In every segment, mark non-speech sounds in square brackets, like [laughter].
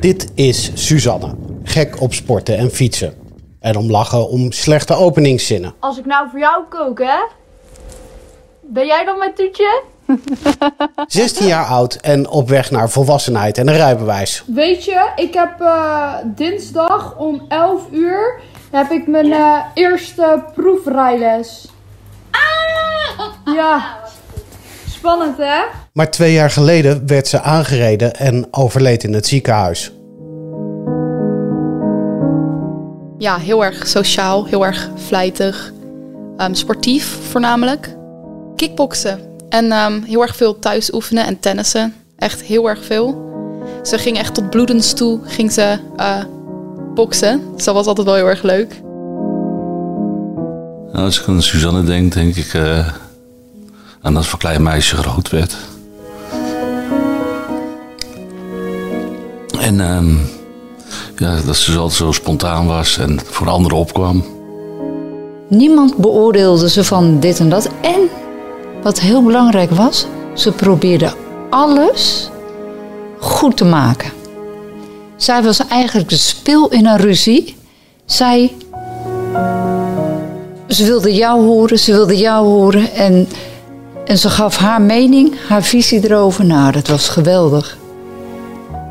Dit is Suzanne. Gek op sporten en fietsen. En om lachen om slechte openingszinnen. Als ik nou voor jou kook, hè? Ben jij dan mijn toetje? [laughs] 16 jaar oud en op weg naar volwassenheid en een rijbewijs. Weet je, ik heb eh, dinsdag om 11 uur heb ik mijn eh, eerste proefrijles. Ja. Spannend, hè? Maar twee jaar geleden werd ze aangereden en overleed in het ziekenhuis. Ja, heel erg sociaal, heel erg vlijtig. Ehm, sportief voornamelijk. Kickboksen. En ehm, heel erg veel thuis oefenen en tennissen. Echt heel erg veel. Ze ging echt tot bloedens toe, ging ze eh, boksen. Dus dat was altijd wel heel erg leuk. Nou, als ik aan Suzanne denk, denk ik uh, aan dat voor klein meisje groot werd. En ehm, ja, dat ze altijd zo spontaan was en voor anderen opkwam. Niemand beoordeelde ze van dit en dat. En wat heel belangrijk was, ze probeerde alles goed te maken. Zij was eigenlijk de spil in een ruzie. Zij. Ze wilde jou horen, ze wilde jou horen. En, en ze gaf haar mening, haar visie erover. Nou, dat was geweldig.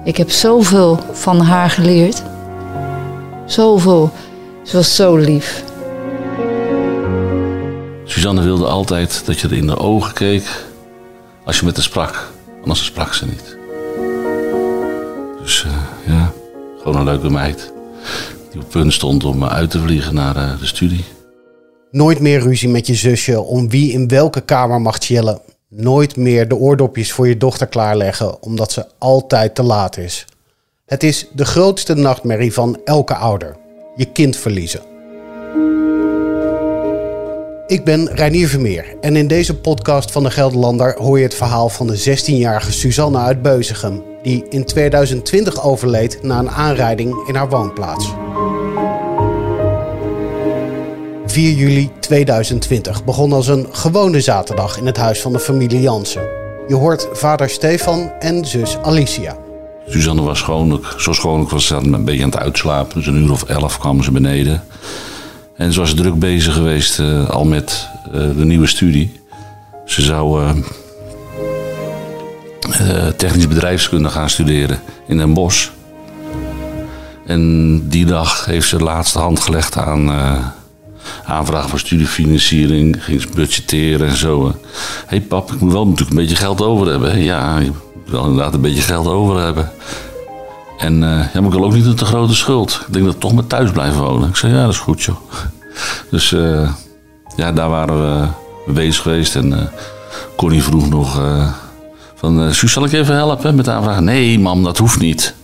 Ik heb zoveel van haar geleerd. Zoveel. Ze was zo lief. Suzanne wilde altijd dat je er in de ogen keek als je met haar sprak. Anders sprak ze niet. Dus uh, ja, gewoon een leuke meid. Die op punt stond om uit te vliegen naar uh, de studie. Nooit meer ruzie met je zusje om wie in welke kamer mag chillen. Nooit meer de oordopjes voor je dochter klaarleggen omdat ze altijd te laat is. Het is de grootste nachtmerrie van elke ouder: je kind verliezen. Ik ben Reinier Vermeer en in deze podcast van de Gelderlander hoor je het verhaal van de 16-jarige Suzanne uit Beuzegem, die in 2020 overleed na een aanrijding in haar woonplaats. 4 juli 2020 begon als een gewone zaterdag in het huis van de familie Jansen. Je hoort vader Stefan en zus Alicia. Suzanne was schoonlijk, zo schoonlijk was ze een beetje aan het uitslapen. Dus uur of elf kwamen ze beneden. En ze was druk bezig geweest uh, al met uh, de nieuwe studie. Ze zou uh, technisch bedrijfskunde gaan studeren in Den Bosch. En die dag heeft ze de laatste hand gelegd aan aanvraag voor studiefinanciering. Ging budgetteren en zo. Hé hey pap, ik moet wel natuurlijk een beetje geld over hebben. Ja, je moet wel inderdaad een beetje geld over hebben. En uh, ja, ik wil ook niet een te grote schuld. Ik denk dat ik toch maar thuis blijven wonen. Ik zei, ja, dat is goed, joh. [laughs] Dus uh, ja, daar waren we bezig geweest. En uh, Connie vroeg nog van... Suus, zal ik even helpen met de aanvraag? Nee, mam, dat hoeft niet.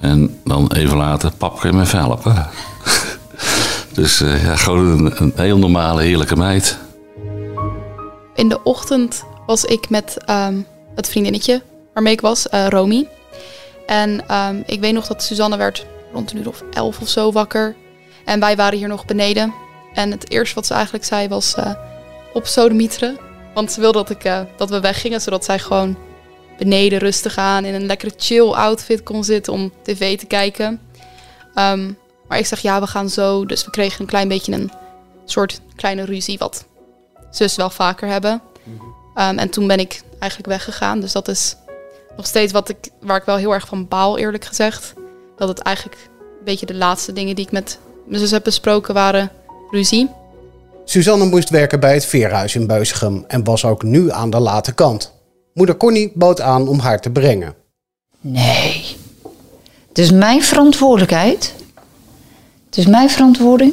En dan even later, pap, kan je me even helpen? [laughs] dus ja, gewoon een, een, heel normale, heerlijke meid. In de ochtend was ik met um, het vriendinnetje waarmee ik was, Romy... En um, ik weet nog dat Suzanne werd rond een uur of elf of zo wakker. En wij waren hier nog beneden. En het eerste wat ze eigenlijk zei was uh, op sodemieteren. Want ze wilde dat, ik, uh, dat we weggingen, zodat zij gewoon beneden rustig aan in een lekkere chill outfit kon zitten om tv te kijken. Um, maar ik zeg ja, we gaan zo. Dus we kregen een klein beetje een soort kleine ruzie, wat zus wel vaker hebben. Um, en toen ben ik eigenlijk weggegaan. Dus dat is nog steeds wat ik, waar ik wel heel erg van baal, eerlijk gezegd. Dat het eigenlijk een beetje de laatste dingen die ik met mijn zus heb besproken waren ruzie. Suzanne moest werken bij het veerhuis in Beuzegem en was ook nu aan de late kant. Moeder Connie bood aan om haar te brengen. Nee, het is mijn verantwoordelijkheid. Het is mijn verantwoording.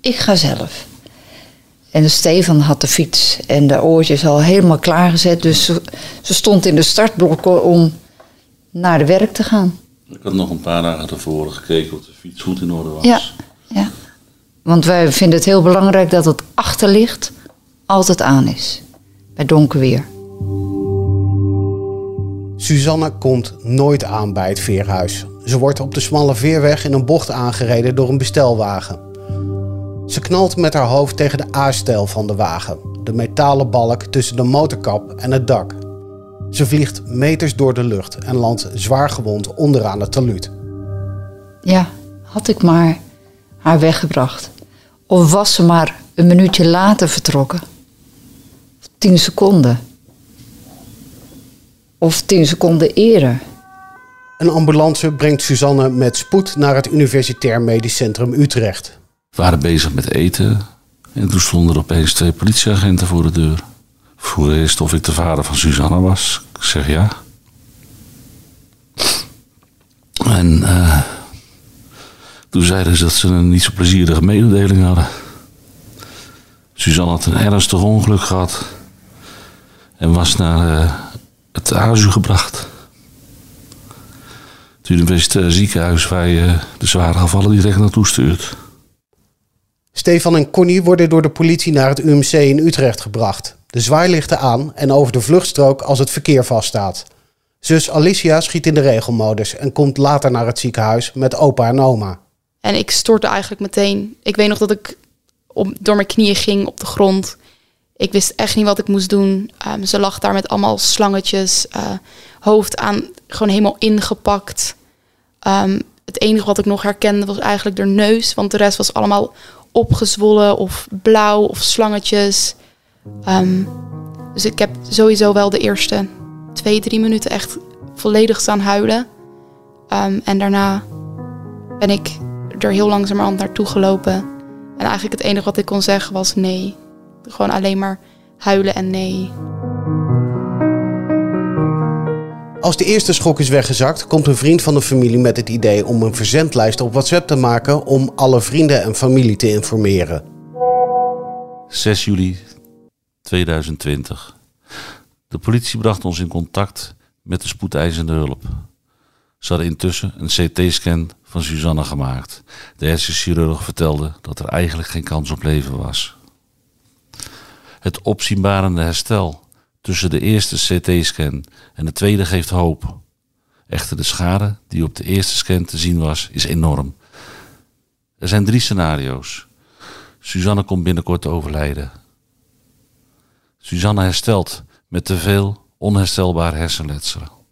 Ik ga zelf. En Stefan had de fiets en de oortjes al helemaal klaargezet. Dus ze, ze, stond in de startblokken om naar de werk te gaan. Ik had nog een paar dagen tevoren gekeken of de fiets goed in orde was. Ja, ja. want wij vinden het heel belangrijk dat het achterlicht altijd aan is. Bij donker weer. Suzanne komt nooit aan bij het veerhuis. Ze wordt op de smalle veerweg in een bocht aangereden door een bestelwagen. Ze knalt met haar hoofd tegen de A-stijl van de wagen, de metalen balk tussen de motorkap en het dak. Ze vliegt meters door de lucht en landt zwaar gewond onderaan het talud. Ja, had ik maar haar weggebracht. Of was ze maar een minuutje later vertrokken. Of tien seconden. Of tien seconden eerder. Een ambulance brengt Suzanne met spoed naar het Universitair Medisch Centrum Utrecht. We waren bezig met eten en toen stonden er opeens twee politieagenten voor de deur. Vroeg eerst of ik de vader van Suzanne was. Ik zeg ja. En eh, toen zeiden ze dat ze een niet zo plezierige mededeling hadden. Suzanne had een ernstig ongeluk gehad en was naar eh, het AZU gebracht. Het universitair ziekenhuis waar je de zware gevallen direct naartoe stuurt. Stefan en Connie worden door de politie naar het UMC in Utrecht gebracht. De zwaailichten aan en over de vluchtstrook als het verkeer vaststaat. Zus Alicia schiet in de regelmodus en komt later naar het ziekenhuis met opa en oma. En ik stortte eigenlijk meteen. Ik weet nog dat ik op, door mijn knieën ging op de grond. Ik wist echt niet wat ik moest doen. Ehm, ze lag daar met allemaal slangetjes, eh, hoofd aan, gewoon helemaal ingepakt. Ehm, het enige wat ik nog herkende was eigenlijk de neus, want de rest was allemaal opgezwollen of blauw of slangetjes. Ehm, dus ik heb sowieso wel de eerste twee, drie minuten echt volledig staan huilen. En daarna ben ik er heel langzamerhand naartoe gelopen. En eigenlijk het enige wat ik kon zeggen was nee. Gewoon alleen maar huilen en nee. Als de eerste schok is weggezakt, komt een vriend van de familie met het idee om een verzendlijst op WhatsApp te maken om alle vrienden en familie te informeren. 6 juli 2020. De politie bracht ons in contact met de spoedeisende hulp. Ze hadden intussen een CT-scan van Suzanne gemaakt. De hersenchirurg vertelde dat er eigenlijk geen kans op leven was. Het opzienbarende herstel tussen de eerste CT-scan en de tweede geeft hoop. Echter de schade die op de eerste scan te zien was, is enorm. Er zijn drie scenario's. Suzanne komt binnenkort te overlijden. Suzanne herstelt met te veel onherstelbaar hersenletsel.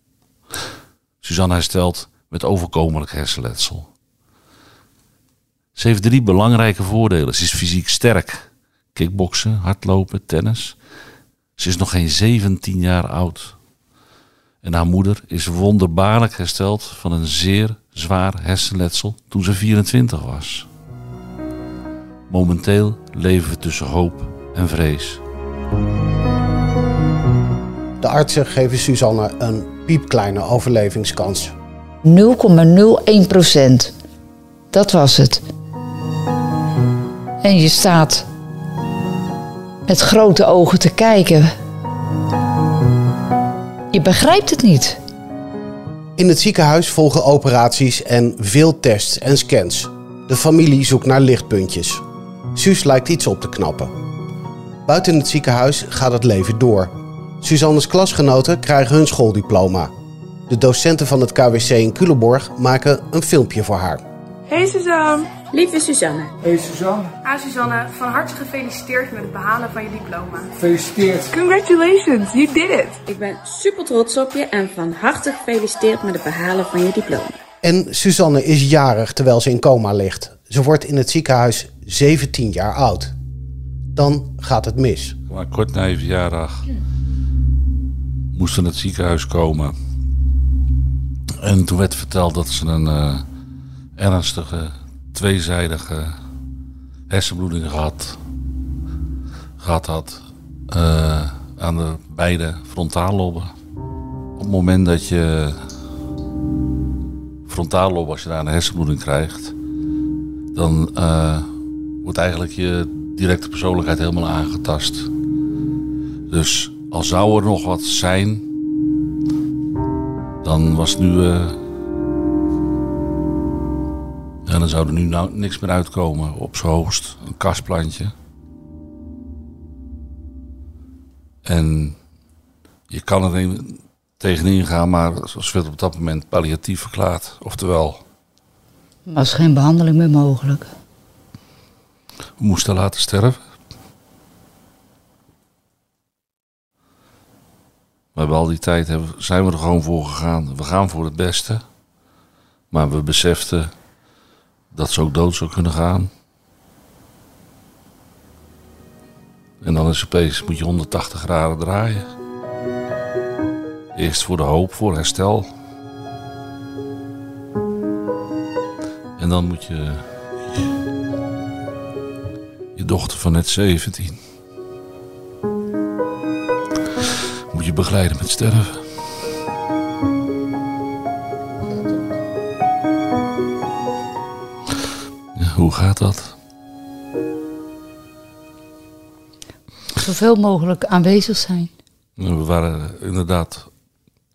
Suzanne herstelt met overkomelijk hersenletsel. Ze heeft drie belangrijke voordelen. Ze is fysiek sterk. Kickboksen, hardlopen, tennis. Ze is nog geen 17 jaar oud. En haar moeder is wonderbaarlijk hersteld van een zeer zwaar hersenletsel toen ze 24 was. Momenteel leven we tussen hoop en vrees. De artsen geven Suzanne een piepkleine overlevingskans. 0,01 procent. Dat was het. En je staat met grote ogen te kijken. Je begrijpt het niet. In het ziekenhuis volgen operaties en veel tests en scans. De familie zoekt naar lichtpuntjes. Suus lijkt iets op te knappen. Buiten het ziekenhuis gaat het leven door. Suzanne's klasgenoten krijgen hun schooldiploma. De docenten van het KWC in Culemborg maken een filmpje voor haar. Hey Suzanne. Lieve Suzanne, Hey Suzanne, Ah Suzanne, van harte gefeliciteerd met het behalen van je diploma. gefeliciteerd. Congratulations, you did it. ik ben super trots op je en van harte gefeliciteerd met het behalen van je diploma. En Suzanne is jarig terwijl ze in coma ligt. Ze wordt in het ziekenhuis 17 jaar oud. Dan gaat het mis. Maar kort na je verjaardag moest in het ziekenhuis komen. En toen werd verteld dat ze een eh, ernstige, tweezijdige hersenbloeding gehad, gehad had eh, aan de beide frontaalloben. Op het moment dat je frontaallob, als je daar een hersenbloeding krijgt, dan eh, wordt eigenlijk je directe persoonlijkheid helemaal aangetast. Dus al zou er nog wat zijn, dan was nu. eh ja, dan zou er nu nou niks meer uitkomen. Op z'n hoogst een kastplantje. En je kan er tegenin gaan, maar zoals werd op dat moment palliatief verklaard. Oftewel, Er was geen behandeling meer mogelijk. we moesten laten sterven. We hebben al die tijd hebben, zijn we er gewoon voor gegaan. We gaan voor het beste. Maar we beseften dat ze ook dood zou kunnen gaan. En dan is opeens, moet je 180 graden draaien. Eerst voor de hoop, voor herstel. En dan moet je je dochter van net 17 moet je begeleiden met sterven. Hoe gaat dat? Zoveel mogelijk aanwezig zijn. Nou, We waren inderdaad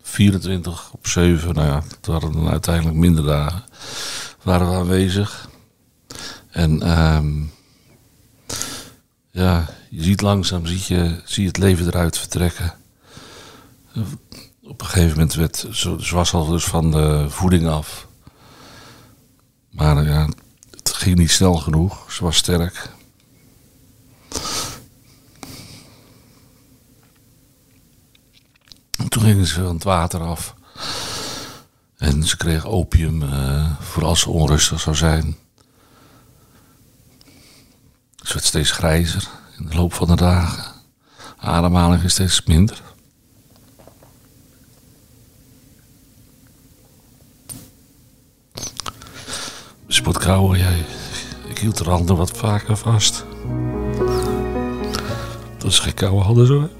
24 op 7, nou ja, het waren dan uiteindelijk minder dagen, waren we aanwezig. En ehm, ja, je ziet langzaam, zie je, zie het leven eruit vertrekken. Op een gegeven moment werd, ze, was al dus van de voeding af. Maar ja, ging niet snel genoeg. Ze was sterk. En toen gingen ze van het water af. En ze kreeg opium eh, voor als ze onrustig zou zijn. Ze werd steeds grijzer in de loop van de dagen. Ademhaling is steeds minder. Kouwer, jij, ik hield de handen wat vaker vast. Dat is geen koude handen?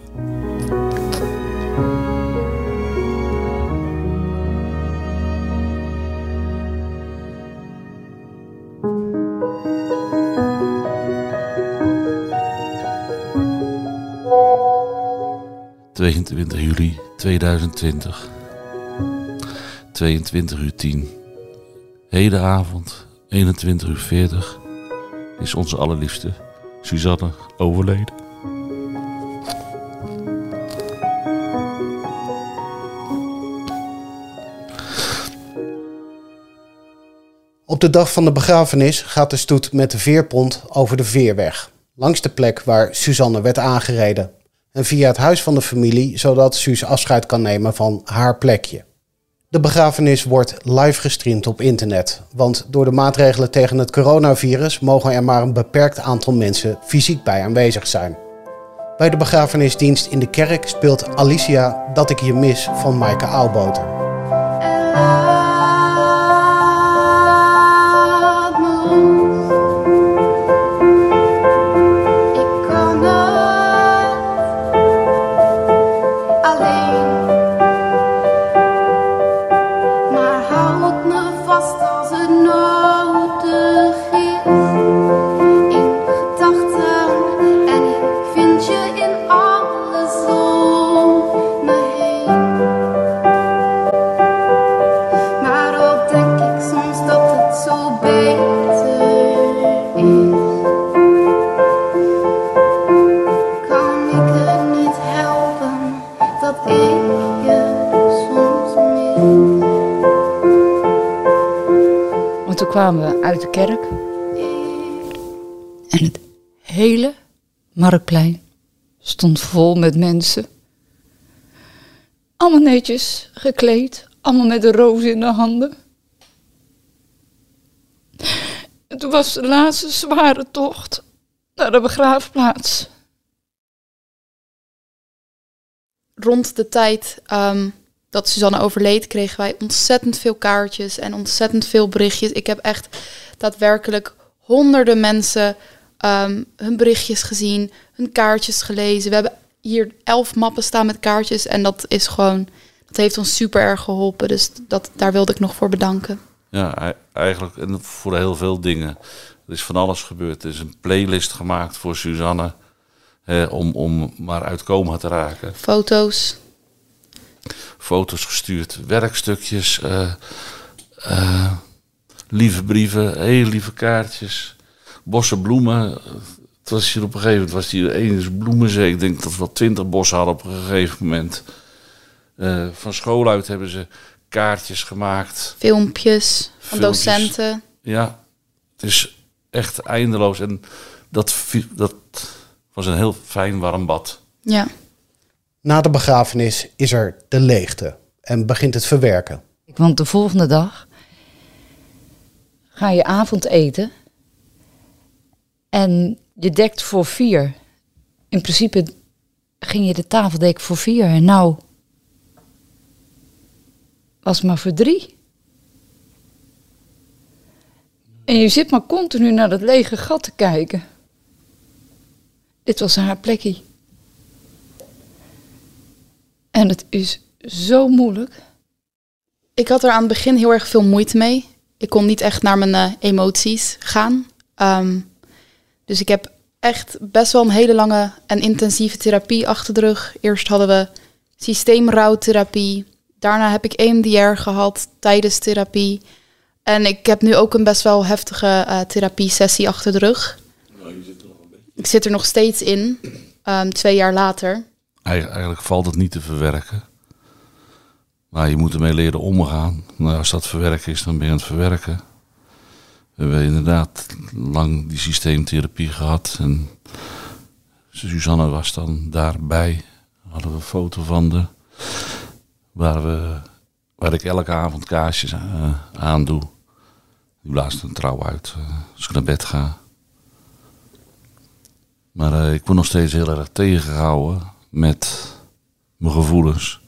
...22 juli 2020. 22 uur 10. Hedenavond, 21 uur 40... ...is onze allerliefste Suzanne overleden. Op de dag van de begrafenis gaat de stoet met de veerpont over de Veerweg. Langs de plek waar Suzanne werd aangereden. En via het huis van de familie, zodat Suus afscheid kan nemen van haar plekje. De begrafenis wordt live gestreamd op internet. Want door de maatregelen tegen het coronavirus mogen er maar een beperkt aantal mensen fysiek bij aanwezig zijn. Bij de begrafenisdienst in de kerk speelt Alicia Dat ik je mis van Maaike Aalboten. Marktplein stond vol met mensen. Allemaal netjes gekleed, allemaal met een roos in de handen. En toen was de laatste zware tocht naar de begraafplaats. rond de tijd ehm, dat Suzanne overleed, kregen wij ontzettend veel kaartjes en ontzettend veel berichtjes. Ik heb echt daadwerkelijk honderden mensen ehm, hun berichtjes gezien, hun kaartjes gelezen. We hebben hier elf mappen staan met kaartjes en dat is gewoon, dat heeft ons super erg geholpen. Dus dat, daar wilde ik nog voor bedanken. Ja, ei- eigenlijk en voor heel veel dingen. Er is van alles gebeurd. Er is een playlist gemaakt voor Suzanne. eh, om, om maar uit coma te raken. Foto's, Foto's gestuurd, werkstukjes, eh, eh, lieve brieven, hele lieve kaartjes, bossen bloemen. Het was hier op een gegeven moment was hier één bloemenzee. Ik denk dat we wel twintig bossen hadden op een gegeven moment. Eh, van school uit hebben ze kaartjes gemaakt. filmpjes van Filmpjes. docenten. Ja, het is echt eindeloos. En dat, dat was een heel fijn warm bad. Ja, Na de begrafenis is er de leegte en begint het verwerken. Want de volgende dag ga je avondeten en je dekt voor vier. In principe ging je de tafel dekken voor vier en nou was maar voor drie. En je zit maar continu naar dat lege gat te kijken. Dit was haar plekje. En het is zo moeilijk. Ik had er aan het begin heel erg veel moeite mee. Ik kon niet echt naar mijn eh, emoties gaan. Ehm, dus ik heb echt best wel een hele lange en intensieve therapie achter de rug. Eerst hadden we systeemrouwtherapie. Daarna heb ik EMDR gehad tijdens therapie. En ik heb nu ook een best wel heftige eh therapie-sessie achter de rug. Ik zit er nog steeds in, ehm, twee jaar later. Eigen- Eigenlijk valt het niet te verwerken. Maar je moet ermee leren omgaan. Nou, als dat verwerken is, dan ben je aan het verwerken. We hebben inderdaad lang die systeemtherapie gehad. En Suzanne was dan daarbij. Hadden we een foto van de. Waar, we, waar ik elke avond kaarsjes uh, aan doe. Die blaast een trouw uit uh, als ik naar bed ga. Maar uh, ik word nog steeds heel erg tegengehouden met mijn gevoelens.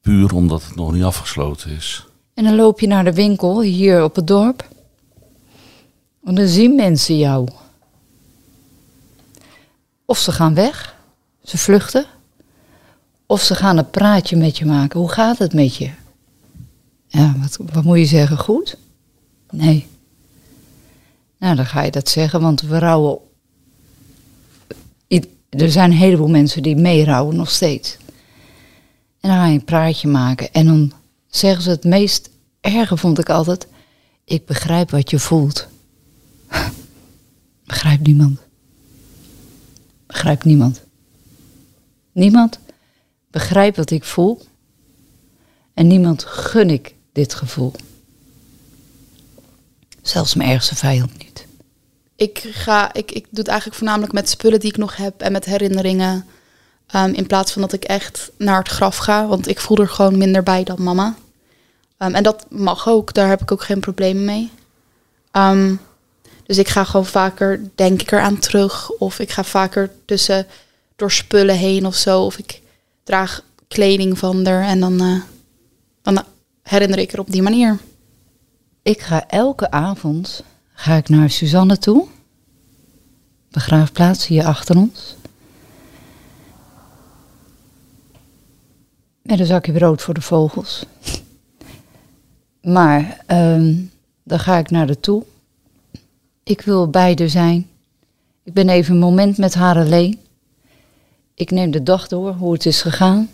Puur omdat het nog niet afgesloten is. En dan loop je naar de winkel hier op het dorp. En dan zien mensen jou. Of ze gaan weg, ze vluchten. Of ze gaan een praatje met je maken. Hoe gaat het met je? Ja, wat, wat moet je zeggen? Goed? Nee. Nou, dan ga je dat zeggen, want we rouwen. Er zijn een heleboel mensen die meerouwen nog steeds. En dan ga je een praatje maken. En dan zeggen ze het meest erge, vond ik altijd. Ik begrijp wat je voelt. Begrijpt niemand. Begrijpt niemand. Niemand begrijpt wat ik voel. En niemand gun ik dit gevoel. Zelfs mijn ergste vijand niet. Ik, ga, ik, ik doe het eigenlijk voornamelijk met spullen die ik nog heb en met herinneringen. Um, in plaats van dat ik echt naar het graf ga, want ik voel er gewoon minder bij dan mama. Um, en dat mag ook, daar heb ik ook geen problemen mee. Um, dus ik ga gewoon vaker, denk ik eraan terug. Of ik ga vaker tussen, door spullen heen of zo. Of ik draag kleding van er en dan, uh, dan herinner ik er op die manier. Ik ga elke avond ga ik naar Suzanne toe. Begraafplaats hier achter ons. Met een zakje brood voor de vogels. Maar um, dan ga ik naar haar toe. Ik wil haar zijn. Ik ben even een moment met haar alleen. Ik neem de dag door, hoe het is gegaan.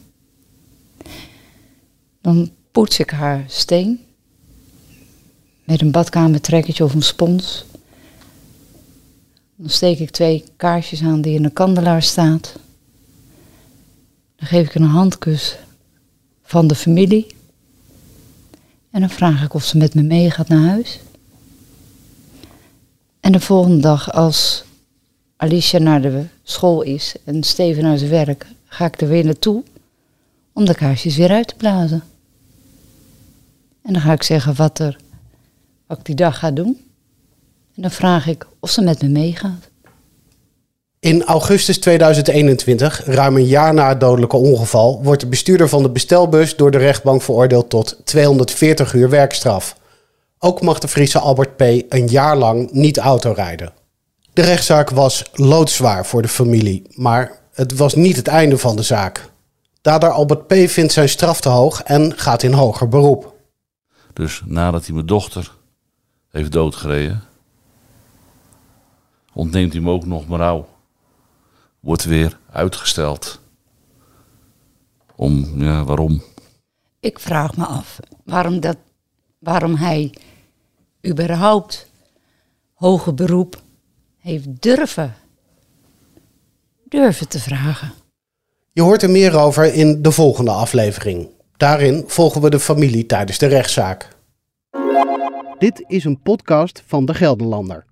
Dan poets ik haar steen. Met een badkamertrekkertje of een spons. Dan steek ik twee kaarsjes aan die in een kandelaar staat. Dan geef ik een handkus van de familie. En dan vraag ik of ze met me meegaat naar huis. En de volgende dag, als Alicia naar de school is en Steven naar zijn werk, ga ik er weer naartoe om de kaarsjes weer uit te blazen. En dan ga ik zeggen wat, er, wat ik die dag ga doen. En dan vraag ik of ze met me meegaat. In augustus 2021, ruim een jaar na het dodelijke ongeval, wordt de bestuurder van de bestelbus door de rechtbank veroordeeld tot 240 uur werkstraf. Ook mag de Friese Albert P. een jaar lang niet autorijden. De rechtszaak was loodzwaar voor de familie, maar het was niet het einde van de zaak. Dader Albert P. vindt zijn straf te hoog en gaat in hoger beroep. Dus nadat hij mijn dochter heeft doodgereden, ontneemt hij me ook nog mijn rouw. Wordt weer uitgesteld. Om, ja, waarom? Ik vraag me af waarom, dat, waarom hij überhaupt hoger beroep heeft durven, durven te vragen. Je hoort er meer over in de volgende aflevering. Daarin volgen we de familie tijdens de rechtszaak. Dit is een podcast van de Gelderlander.